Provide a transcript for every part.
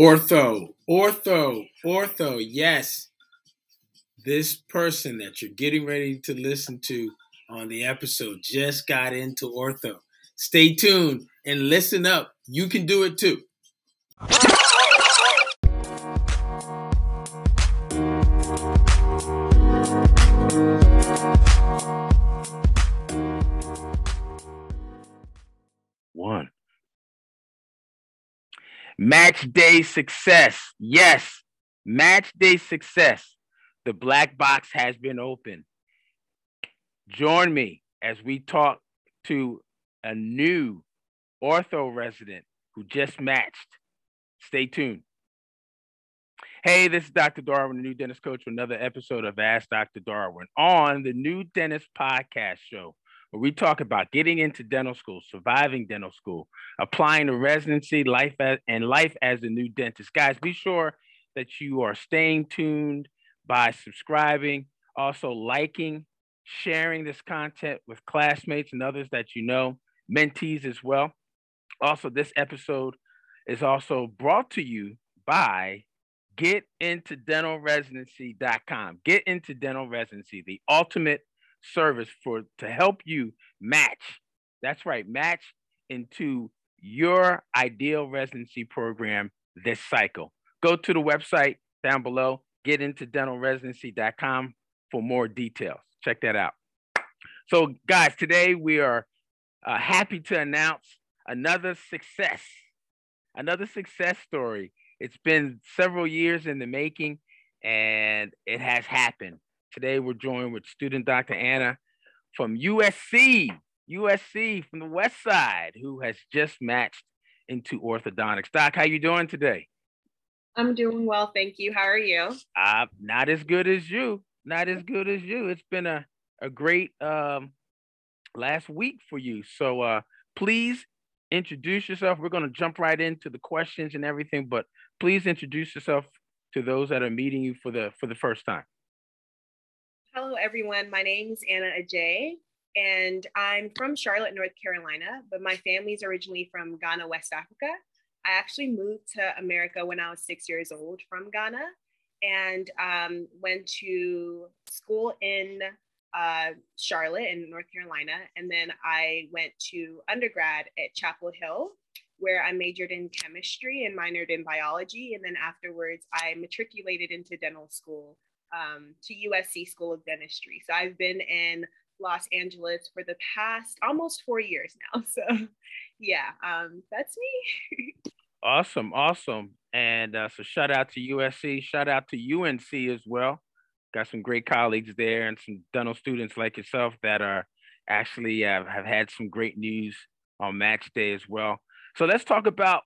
Ortho, ortho, ortho. Yes. This person that you're getting ready to listen to on the episode just got into ortho. Stay tuned and listen up. You can do it too. One. Match day success. Yes, match day success. The black box has been open. Join me as we talk to a new ortho resident who just matched. Stay tuned. Hey, this is Dr. Darwin, the new dentist coach, for another episode of Ask Dr. Darwin on the New Dentist Podcast Show, where we talk about getting into dental school, surviving dental school, applying to residency, life as, and life as a new dentist. Guys, be sure that you are staying tuned by subscribing, also liking, sharing this content with classmates and others that you know, mentees as well. Also, this episode is also brought to you by getintodentalresidency.com. Get into dental residency, the ultimate service for to help you match. That's right, match into your ideal residency program this cycle. Go to the website down below, getintodentalresidency.com for more details. Check that out. So, guys, today we are uh, happy to announce another success, another success story. It's been several years in the making, and it has happened. Today we're joined with student Dr. Anna from USC, USC from the West Side, who has just matched into orthodontics. Doc, how you doing today? I'm doing well, thank you. How are you? Uh, not as good as you. Not as good as you. It's been a, a great um, last week for you. So uh, please introduce yourself. We're going to jump right into the questions and everything, but please introduce yourself to those that are meeting you for the for the first time. Hello, everyone. My name is Anna Adjei, and I'm from Charlotte, North Carolina, but my family's originally from Ghana, West Africa. I actually moved to America when I was six years old from Ghana and um, went to school in uh, Charlotte in North Carolina. And then I went to undergrad at Chapel Hill, where I majored in chemistry and minored in biology. And then afterwards, I matriculated into dental school um, to USC School of Dentistry. So I've been in Los Angeles for the past almost four years now. So yeah, um, that's me. awesome, awesome. And uh, so shout out to USC, shout out to UNC as well. Got some great colleagues there and some dental students like yourself that are actually uh, have had some great news on match day as well. So let's talk about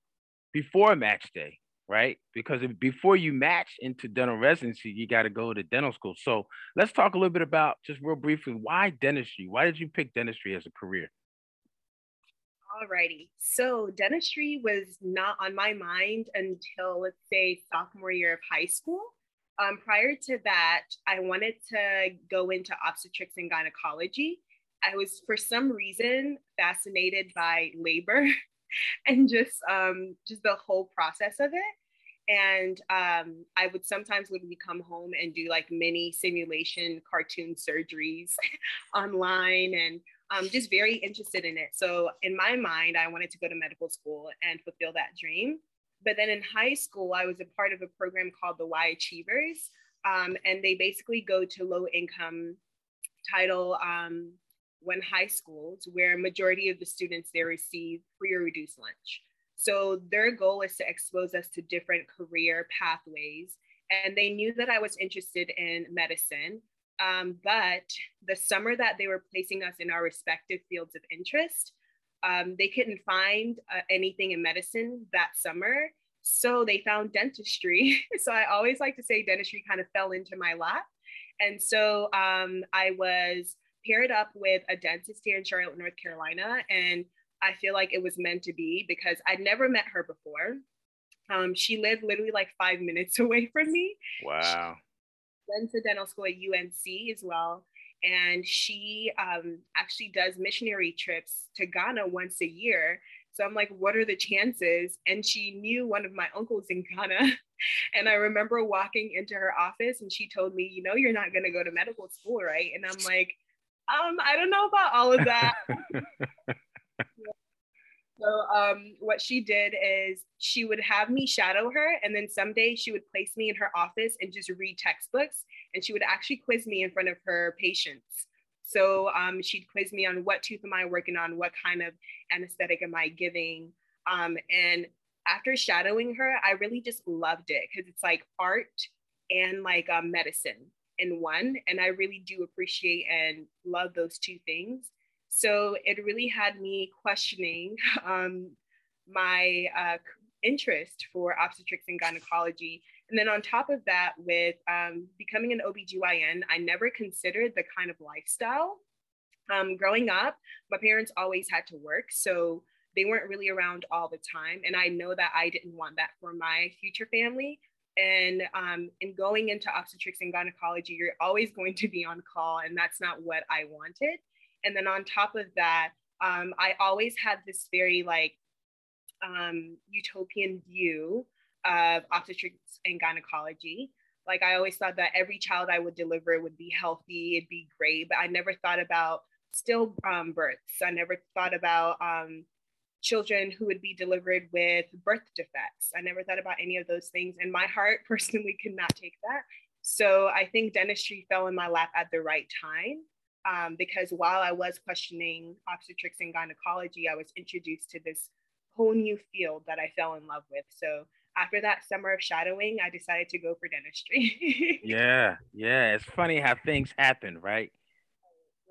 before match day, right? Because before you match into dental residency, you got to go to dental school. So let's talk a little bit about just real briefly why dentistry? Why did you pick dentistry as a career? Alrighty. So dentistry was not on my mind until let's say sophomore year of high school. Um, prior to that, I wanted to go into obstetrics and gynecology. I was, for some reason, fascinated by labor and just um, just the whole process of it. And um, I would sometimes literally come home and do like mini simulation cartoon surgeries online and um, just very interested in it. So in my mind, I wanted to go to medical school and fulfill that dream. But then in high school, I was a part of a program called the Y Achievers. Um, and they basically go to low income title um, one high schools where majority of the students there receive free or reduced lunch. So their goal is to expose us to different career pathways. And they knew that I was interested in medicine. Um, but the summer that they were placing us in our respective fields of interest, um, they couldn't find uh, anything in medicine that summer. So they found dentistry. so I always like to say dentistry kind of fell into my lap. And so um, I was paired up with a dentist here in Charlotte, North Carolina. And I feel like it was meant to be because I'd never met her before. Um, she lived literally like five minutes away from me. Wow. She went to dental school at UNC as well and she um, actually does missionary trips to Ghana once a year So I'm like, what are the chances? And she knew one of my uncles in Ghana. and I remember walking into her office and she told me, you know, you're not going to go to medical school, right? And I'm like, um, I don't know about all of that. So um, what she did is she would have me shadow her, and then someday she would place me in her office and just read textbooks, and she would actually quiz me in front of her patients. So um, she'd quiz me on what tooth am I working on, what kind of anesthetic am I giving, um, and after shadowing her, I really just loved it because it's like art and like um, medicine in one, and I really do appreciate and love those two things. So it really had me questioning um, my uh, interest for obstetrics and gynecology. And then on top of that, with um, becoming an OBGYN, I never considered the kind of lifestyle. Um, growing up, my parents always had to work. So they weren't really around all the time. And I know that I didn't want that for my future family. And um, in going into obstetrics and gynecology, you're always going to be on call. And that's not what I wanted. And then on top of that, um, I always had this very like um, utopian view of obstetrics and gynecology. Like I always thought that every child I would deliver would be healthy, it'd be great, but I never thought about still um. I never thought about um, children who would be delivered with birth defects. I never thought about any of those things, and my heart personally could not take that. So I think dentistry fell in my lap at the right time um, because while I was questioning obstetrics and gynecology, I was introduced to this whole new field that I fell in love with. So after that summer of shadowing, I decided to go for dentistry. yeah, yeah. It's funny how things happen, right?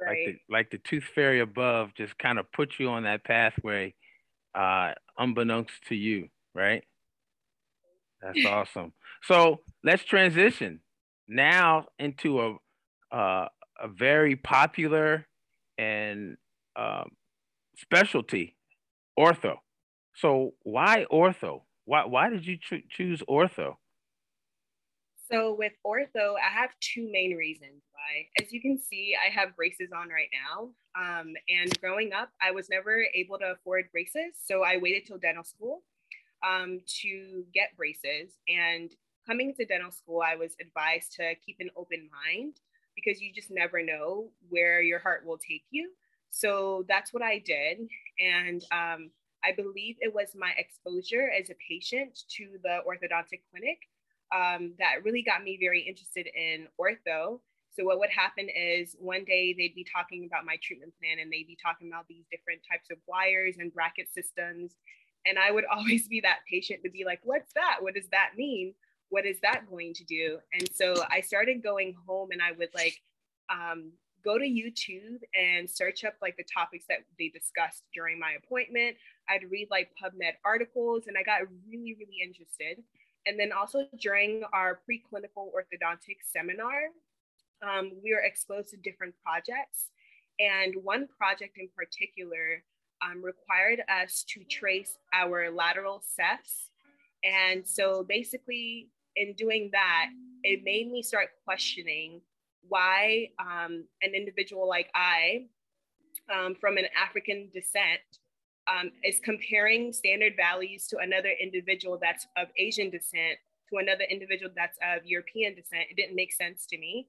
Right. Like the, like the tooth fairy above just kind of put you on that pathway, uh, unbeknownst to you, right? That's awesome. So let's transition now into a uh, a very popular and um, specialty, ortho. So why ortho? Why why did you cho- choose ortho? So with ortho, I have two main reasons why. As you can see, I have braces on right now. Um, and growing up, I was never able to afford braces, so I waited till dental school um, to get braces. And coming to dental school, I was advised to keep an open mind because you just never know where your heart will take you. So that's what I did. And um, I believe it was my exposure as a patient to the orthodontic clinic um, that really got me very interested in ortho. So what would happen is one day they'd be talking about my treatment plan and they'd be talking about these different types of wires and bracket systems. And I would always be that patient to be like, what's that? What does that mean? what is that going to do? And so I started going home and I would like um, go to YouTube and search up like the topics that they discussed during my appointment. I'd read like PubMed articles and I got really, really interested. And then also during our preclinical orthodontic seminar, um, we were exposed to different projects. And one project in particular um, required us to trace our lateral cephs. And so basically, in doing that, it made me start questioning why um, an individual like I, um, from an African descent, um, is comparing standard values to another individual that's of Asian descent to another individual that's of European descent. It didn't make sense to me.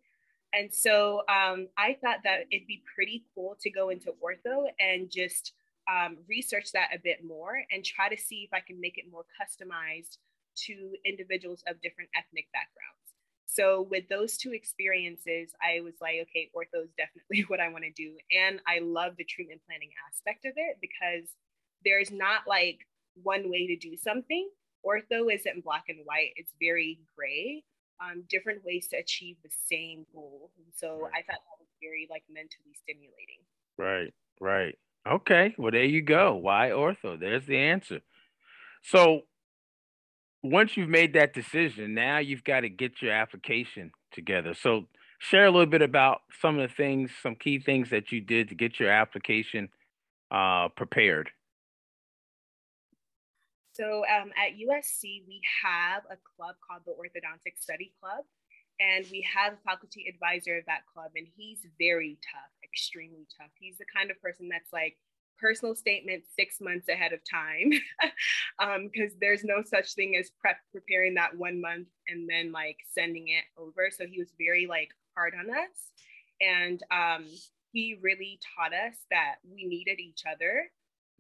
And so um, I thought that it'd be pretty cool to go into ortho and just um, research that a bit more and try to see if I can make it more customized to individuals of different ethnic backgrounds. So with those two experiences, I was like, okay, ortho is definitely what I want to do. And I love the treatment planning aspect of it because there's not like one way to do something. Ortho isn't black and white, it's very gray, um, different ways to achieve the same goal. And so right. I thought that was very like mentally stimulating. Right, right. Okay, well, there you go. Why ortho? There's the answer. So once you've made that decision, now you've got to get your application together. So share a little bit about some of the things, some key things that you did to get your application uh, prepared. So um, at USC, we have a club called the Orthodontic Study Club, and we have a faculty advisor of that club, and he's very tough, extremely tough. He's the kind of person that's like, personal statement six months ahead of time because um, there's no such thing as prep preparing that one month and then like sending it over so he was very like hard on us and um, he really taught us that we needed each other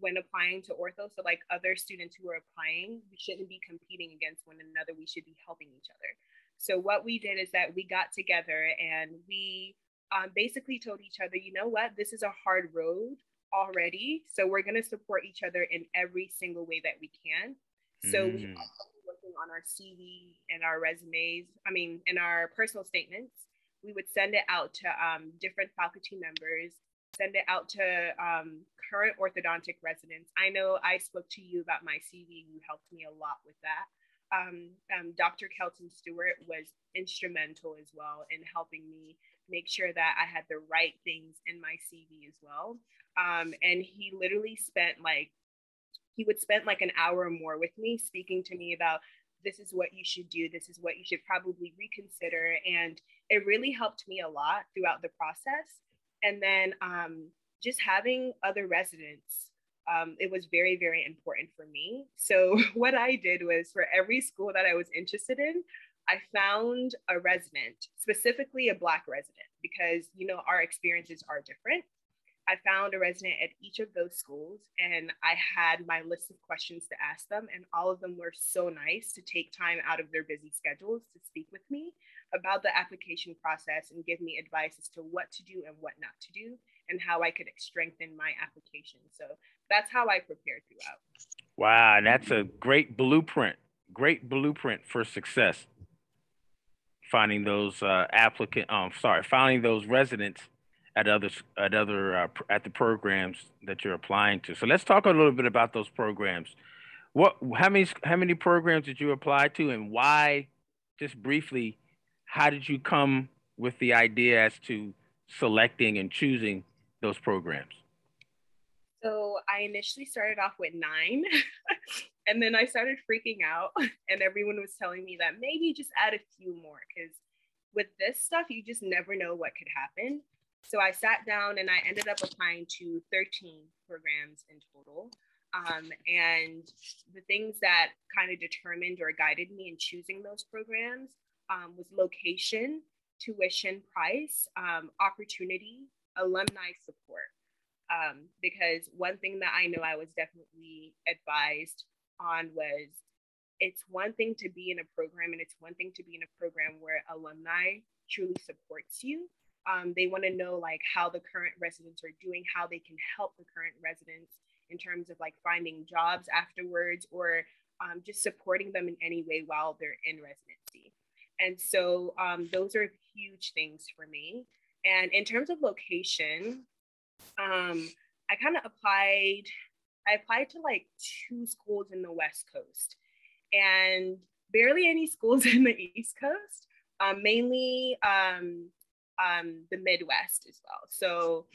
when applying to ortho so like other students who are applying we shouldn't be competing against one another we should be helping each other so what we did is that we got together and we um, basically told each other you know what this is a hard road already. So we're going to support each other in every single way that we can. So mm. we working on our CV and our resumes. I mean, in our personal statements, we would send it out to um, different faculty members, send it out to um, current orthodontic residents. I know I spoke to you about my CV. You helped me a lot with that. Um, um, Dr. Kelton Stewart was instrumental as well in helping me make sure that I had the right things in my CV as well. Um, and he literally spent like, he would spend like an hour or more with me speaking to me about this is what you should do, this is what you should probably reconsider. And it really helped me a lot throughout the process. And then um, just having other residents um, it was very, very important for me. So, what I did was for every school that I was interested in, I found a resident, specifically a Black resident, because you know our experiences are different. I found a resident at each of those schools and I had my list of questions to ask them. And all of them were so nice to take time out of their busy schedules to speak with me about the application process and give me advice as to what to do and what not to do and how I could strengthen my application. So that's how I prepared throughout. Wow, that's a great blueprint. Great blueprint for success. Finding those uh, applicant, um, sorry, finding those residents at other at other uh, at the programs that you're applying to. So let's talk a little bit about those programs. What how many how many programs did you apply to and why? Just briefly, how did you come with the idea as to selecting and choosing those programs? So I initially started off with nine, and then I started freaking out, and everyone was telling me that maybe just add a few more because with this stuff, you just never know what could happen. So I sat down and I ended up applying to 13 programs in total. Um, and the things that kind of determined or guided me in choosing those programs um, was location, tuition price, um, opportunity, alumni support. Um, because one thing that I know I was definitely advised on was it's one thing to be in a program and it's one thing to be in a program where alumni truly supports you um, they want to know like how the current residents are doing, how they can help the current residents in terms of like finding jobs afterwards or um, just supporting them in any way while they're in residency. And so um, those are huge things for me. And in terms of location, um, I kind of applied, I applied to like two schools in the West Coast and barely any schools in the East Coast. Um, mainly um, um, the Midwest as well. So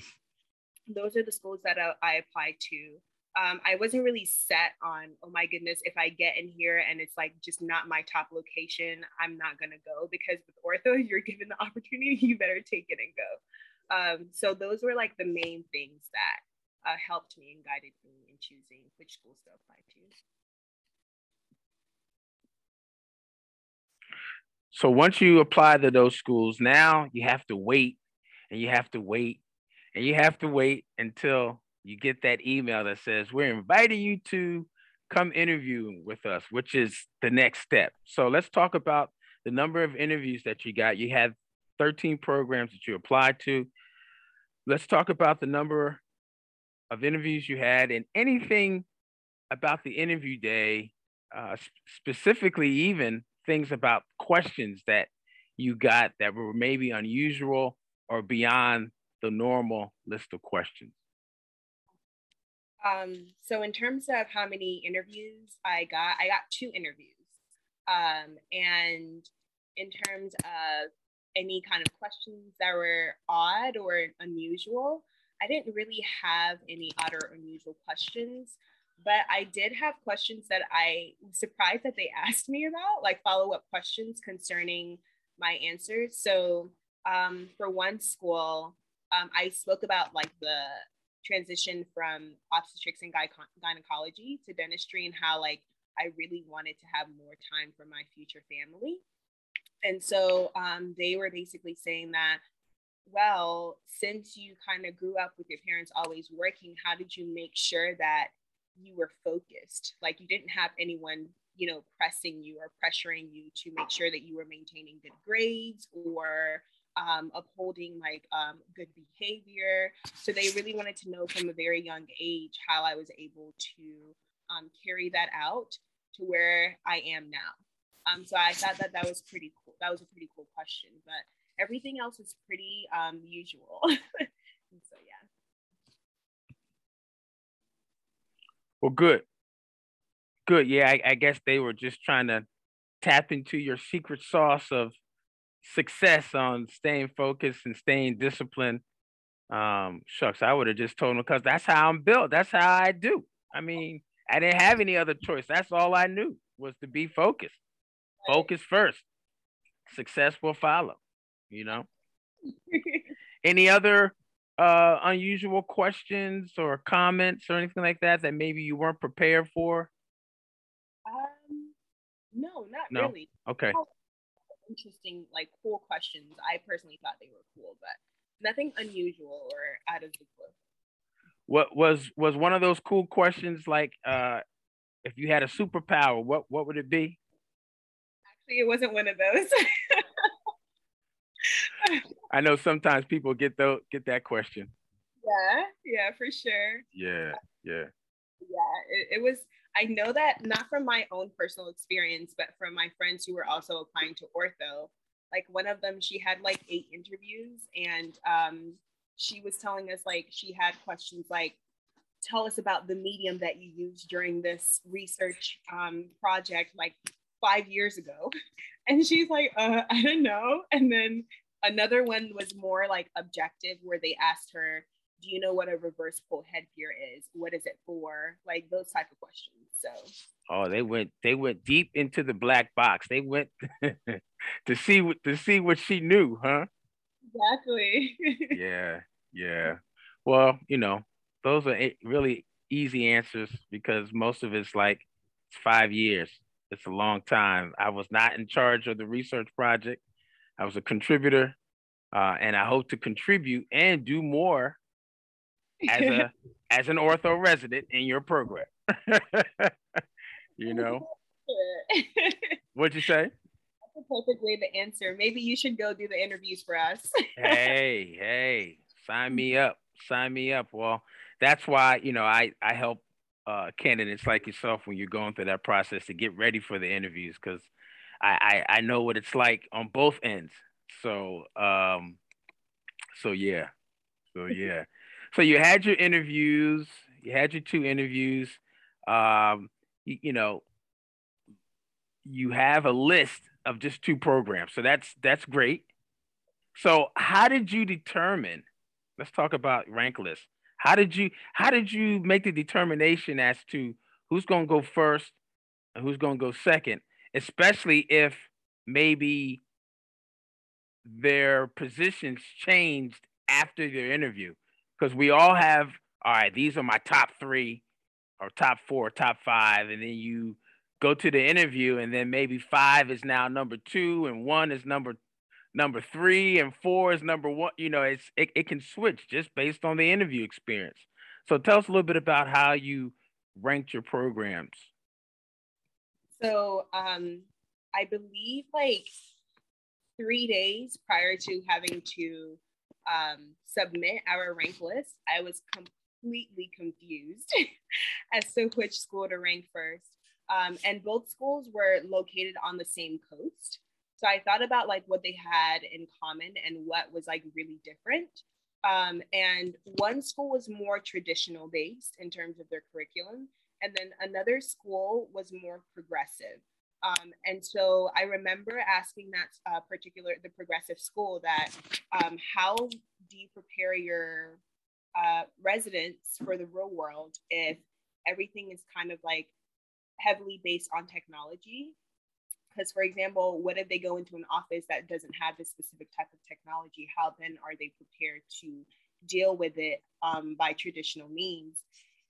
those are the schools that I, I applied to. Um, I wasn't really set on, oh my goodness, if I get in here and it's like just not my top location, I'm not gonna go because with ortho, you're given the opportunity, you better take it and go. Um, so those were like the main things that uh, helped me and guided me in choosing which schools to apply to. So once you apply to those schools, now you have to wait and you have to wait and you have to wait until you get that email that says, We're inviting you to come interview with us, which is the next step. So let's talk about the number of interviews that you got. You had 13 programs that you applied to. Let's talk about the number of interviews you had and anything about the interview day, uh, specifically, even things about questions that you got that were maybe unusual or beyond the normal list of questions? Um, so in terms of how many interviews I got, I got two interviews. Um, and in terms of any kind of questions that were odd or unusual, I didn't really have any odd or unusual questions but I did have questions that I was surprised that they asked me about, like follow up questions concerning my answers. So um, for one school, um, I spoke about like the transition from obstetrics and gynecology to dentistry and how like I really wanted to have more time for my future family. And so um, they were basically saying that, well, since you kind of grew up with your parents always working, how did you make sure that you were focused? Like you didn't have anyone, you know, pressing you or pressuring you to make sure that you were maintaining good grades or um, upholding like um, good behavior. So they really wanted to know from a very young age how I was able to um, carry that out to where I am now. Um, so I thought that that was pretty cool. That was a pretty cool question, but everything else is pretty um, usual. so yeah. Well, good. Good. Yeah, I, I guess they were just trying to tap into your secret sauce of success on staying focused and staying disciplined. Um, shucks, I would have just told him because that's how I'm built. That's how I do. I mean, I didn't have any other choice. That's all I knew was to be focused. Focus first. Success will follow, you know. any other uh unusual questions or comments or anything like that that maybe you weren't prepared for? Um no, not no? really. Okay. Interesting, like cool questions. I personally thought they were cool, but nothing unusual or out of the blue. What was was one of those cool questions like uh if you had a superpower what what would it be? Actually it wasn't one of those. I know sometimes people get though get that question. Yeah yeah for sure. Yeah yeah. Yeah it, it was i know that not from my own personal experience but from my friends who were also applying to ortho. Like one of them she had like eight interviews and um she was telling us like she had questions like tell us about the medium that you used during this research um, project like five years ago. And she's like uh, i don't know. And then another one was more like objective where they asked her do you know what a reverse pull headgear is what is it for like those type of questions so oh they went they went deep into the black box they went to see what to see what she knew huh exactly yeah yeah. Well, you know, those are really easy answers because most of it's like five years. It's a long time. I was not in charge of the research project. I was a contributor, uh, and I hope to contribute and do more as a as an ortho resident in your program. you know. What'd you say? That's a perfect way to answer. Maybe you should go do the interviews for us. hey, hey, sign me up sign me up well that's why you know i i help uh, candidates like yourself when you're going through that process to get ready for the interviews because I, I, I know what it's like on both ends so um so yeah so yeah so you had your interviews you had your two interviews um you, you know you have a list of just two programs so that's that's great so how did you determine let's talk about rank list. How did you how did you make the determination as to who's going to go first and who's going to go second, especially if maybe their positions changed after their interview? Because we all have, all right, these are my top three or top four, top five, and then you go to the interview, and then maybe five is now number two, and one is number number three and four is number one. You know, it's it, it can switch just based on the interview experience. So tell us a little bit about how you ranked your programs. So um, I believe like three days prior to having to um, submit our rank list, I was completely confused as to which school to rank first. Um, and both schools were located on the same coast. So I thought about like what they had in common and what was like really different. Um, and one school was more traditional based in terms of their curriculum, and then another school was more progressive. Um, and so I remember asking that uh, particular the progressive school that um, how do you prepare your uh, residents for the real world if everything is kind of like heavily based on technology because, for example, what if they go into an office that doesn't have this specific type of technology? How then are they prepared to deal with it um, by traditional means.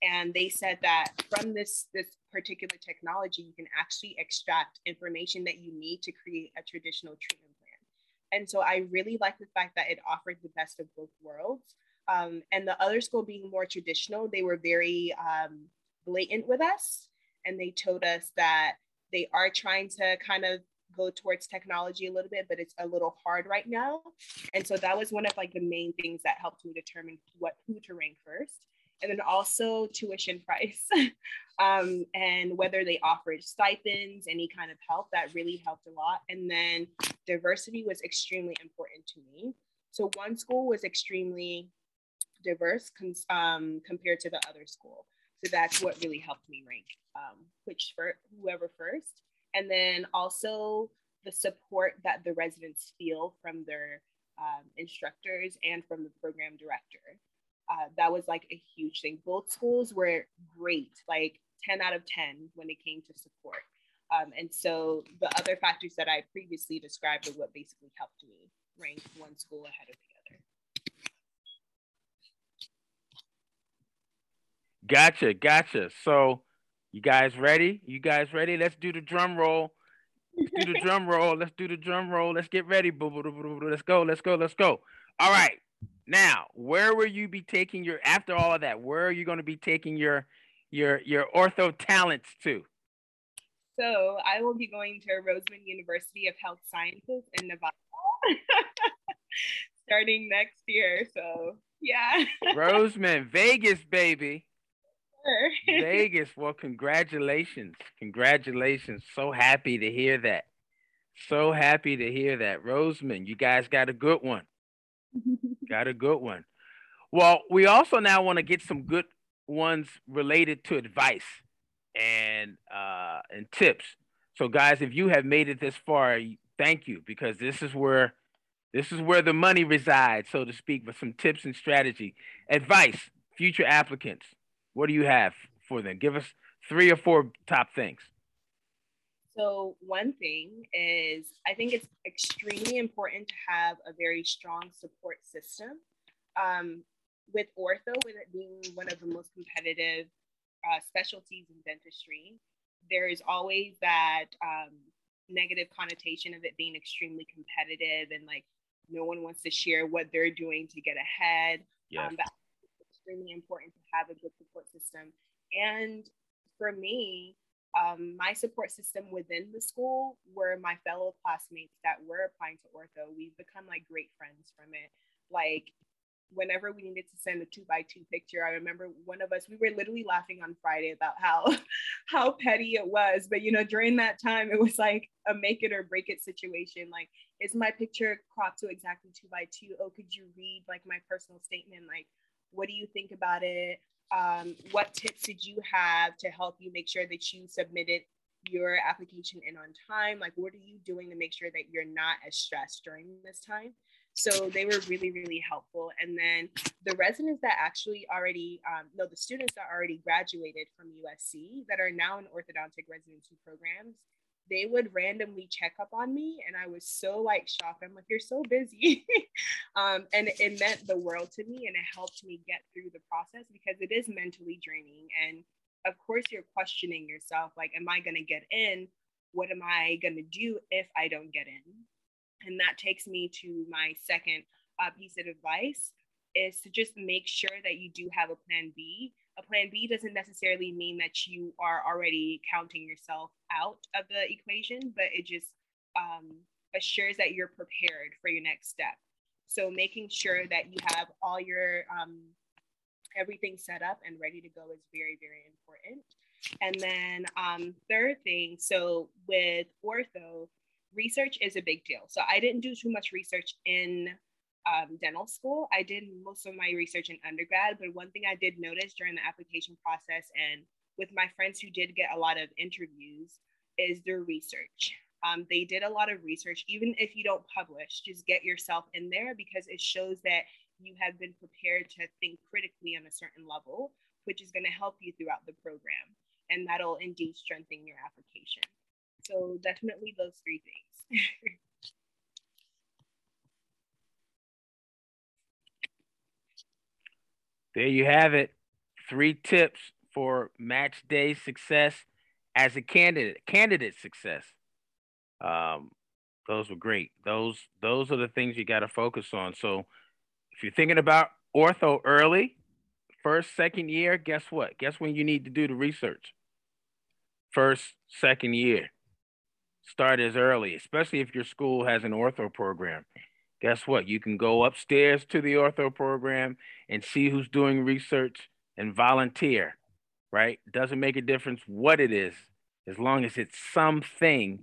And they said that from this, this particular technology, you can actually extract information that you need to create a traditional treatment plan. And so I really like the fact that it offered the best of both worlds. Um, and the other school being more traditional, they were very um, blatant with us. And they told us that they are trying to kind of go towards technology a little bit, but it's a little hard right now. And so that was one of like the main things that helped me determine what who to rank first. And then also tuition price um, and whether they offered stipends, any kind of help that really helped a lot. And then diversity was extremely important to me. So one school was extremely diverse um, compared to the other school. So that's what really helped me rank um, which for whoever first and then also the support that the residents feel from their um, instructors and from the program director. Uh, that was like a huge thing. Both schools were great, like 10 out of 10 when it came to support. Um, and so the other factors that I previously described are what basically helped me rank one school ahead of the other. Gotcha, gotcha. So you guys ready? You guys ready? Let's do the drum roll. Let's do the drum roll. Let's do the drum roll. Let's get ready. Let's go. Let's go. Let's go. All right. Now, where will you be taking your after all of that? Where are you going to be taking your your your ortho talents to? So I will be going to Roseman University of Health Sciences in Nevada, starting next year. So yeah. Roseman, Vegas, baby. Vegas. Well, congratulations. Congratulations. So happy to hear that. So happy to hear that. Roseman, you guys got a good one. got a good one. Well, we also now want to get some good ones related to advice and uh, and tips. So, guys, if you have made it this far, thank you because this is where this is where the money resides, so to speak, with some tips and strategy, advice, future applicants. What do you have for them? Give us three or four top things. So, one thing is I think it's extremely important to have a very strong support system. Um, with ortho, with it being one of the most competitive uh, specialties in dentistry, there is always that um, negative connotation of it being extremely competitive and like no one wants to share what they're doing to get ahead. Yes. Um, extremely important to have a good support system. And for me, um, my support system within the school were my fellow classmates that were applying to ortho. We've become like great friends from it. Like whenever we needed to send a two by two picture, I remember one of us, we were literally laughing on Friday about how how petty it was. But you know, during that time, it was like a make it or break it situation. Like, is my picture cropped to exactly two by two? Oh, could you read like my personal statement? Like, what do you think about it? Um, what tips did you have to help you make sure that you submitted your application in on time? Like, what are you doing to make sure that you're not as stressed during this time? So they were really, really helpful. And then the residents that actually already, um, no, the students that already graduated from USC that are now in orthodontic residency programs, they would randomly check up on me and i was so like shocked. I'm like you're so busy. Um, and it meant the world to me and it helped me get through the process because it is mentally draining. And of course you're questioning yourself like am i going to get in? What am i going to do if i don't get in? And that takes me to my second uh, piece of advice is to just make sure that you do have a plan b a plan B doesn't necessarily mean that you are already counting yourself out of the equation, but it just um, assures that you're prepared for your next step. So making sure that you have all your um, everything set up and ready to go is very, very important. And then um, third thing, so with ortho, research is a big deal. So I didn't do too much research in um, dental school. I did most of my research in undergrad, but one thing I did notice during the application process and with my friends who did get a lot of interviews is their research. Um, they did a lot of research, even if you don't publish, just get yourself in there because it shows that you have been prepared to think critically on a certain level, which is going to help you throughout the program. And that'll indeed strengthen your application. So, definitely those three things. there you have it. Three tips for match day success as a candidate, candidate success. Um, those were great. Those those are the things you got to focus on. So if you're thinking about ortho early, first, second year, guess what? Guess when you need to do the research? First, second year. Start as early, especially if your school has an ortho program. Guess what? You can go upstairs to the ortho program and see who's doing research and volunteer, right? Doesn't make a difference what it is, as long as it's something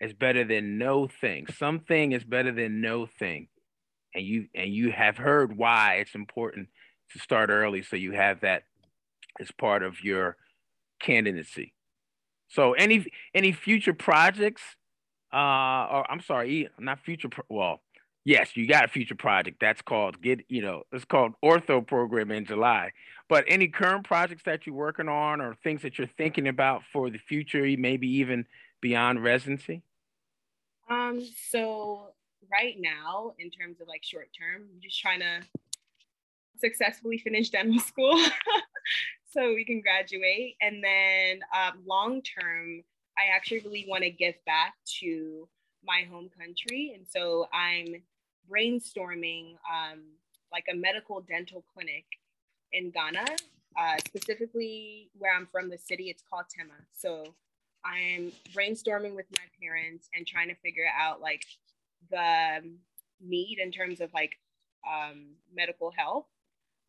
is better than no thing. Something is better than no thing. And you and you have heard why it's important to start early so you have that as part of your candidacy. So any any future projects uh or I'm sorry, not future pro- well, yes, you got a future project. That's called get, you know, it's called ortho program in July. But any current projects that you're working on or things that you're thinking about for the future, maybe even beyond residency? Um, so right now, in terms of like short term, I'm just trying to successfully finish dental school so we can graduate. And then um, long term, I actually really want to give back to my home country. And so I'm brainstorming um, like a medical dental clinic in Ghana, uh, specifically where I'm from, the city, it's called Tema. So I'm brainstorming with my parents and trying to figure out like the need in terms of like um, medical health.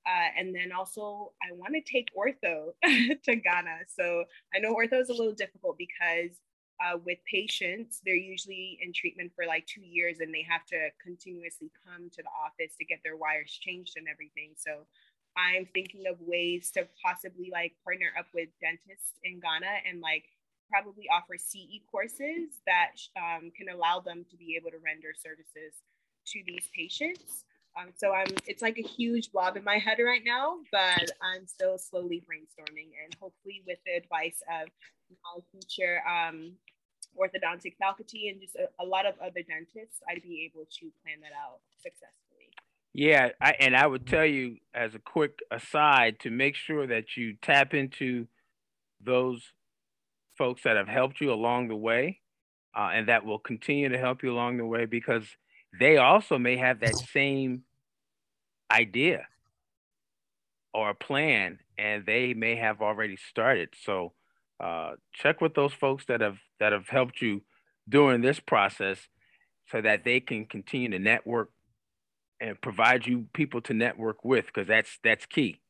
Uh, and then also, I want to take ortho to Ghana. So I know ortho is a little difficult because uh, with patients, they're usually in treatment for like two years and they have to continuously come to the office to get their wires changed and everything. So I'm thinking of ways to possibly like partner up with dentists in Ghana and like probably offer CE courses that um, can allow them to be able to render services to these patients. Um, so I'm, it's like a huge blob in my head right now, but I'm still slowly brainstorming and hopefully with the advice of my future um, orthodontic faculty and just a, a, lot of other dentists, I'd be able to plan that out successfully. Yeah, I, and I would tell you as a quick aside to make sure that you tap into those folks that have helped you along the way uh, and that will continue to help you along the way because they also may have that same idea or a plan and they may have already started. So uh, check with those folks that have that have helped you during this process so that they can continue to network and provide you people to network with because that's that's key.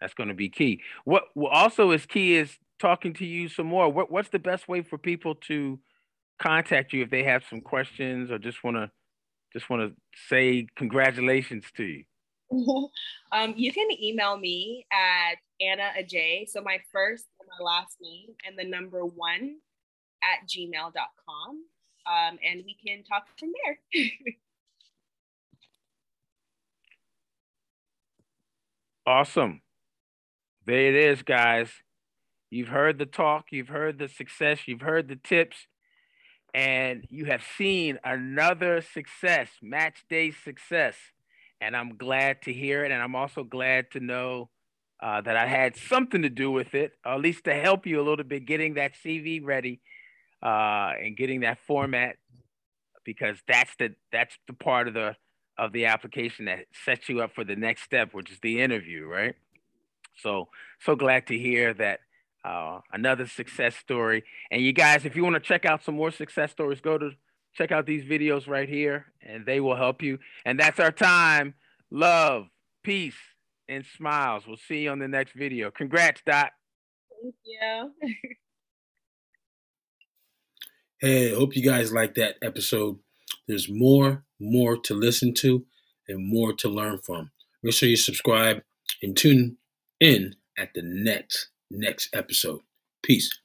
That's going to be key. What, what also is key is talking to you some more. What, what's the best way for people to contact you if they have some questions or just want to just want to say congratulations to you? um, you can email me at Anna Adjei. So my first and my last name and the number one at gmail.com. Um, and we can talk from there. awesome. There it is, guys. You've heard the talk, you've heard the success, you've heard the tips, and you have seen another success, match day success. And I'm glad to hear it. And I'm also glad to know uh, that I had something to do with it, or at least to help you a little bit getting that CV ready uh, and getting that format, because that's the that's the part of the of the application that sets you up for the next step, which is the interview, right? So so glad to hear that uh, another success story. And you guys, if you want to check out some more success stories, go to check out these videos right here and they will help you. And that's our time. Love, peace, and smiles. We'll see you on the next video. Congrats, Dot. Thank you. hey, hope you guys like that episode. There's more, more to listen to and more to learn from. Make sure you subscribe and tune in at the next next episode. Peace.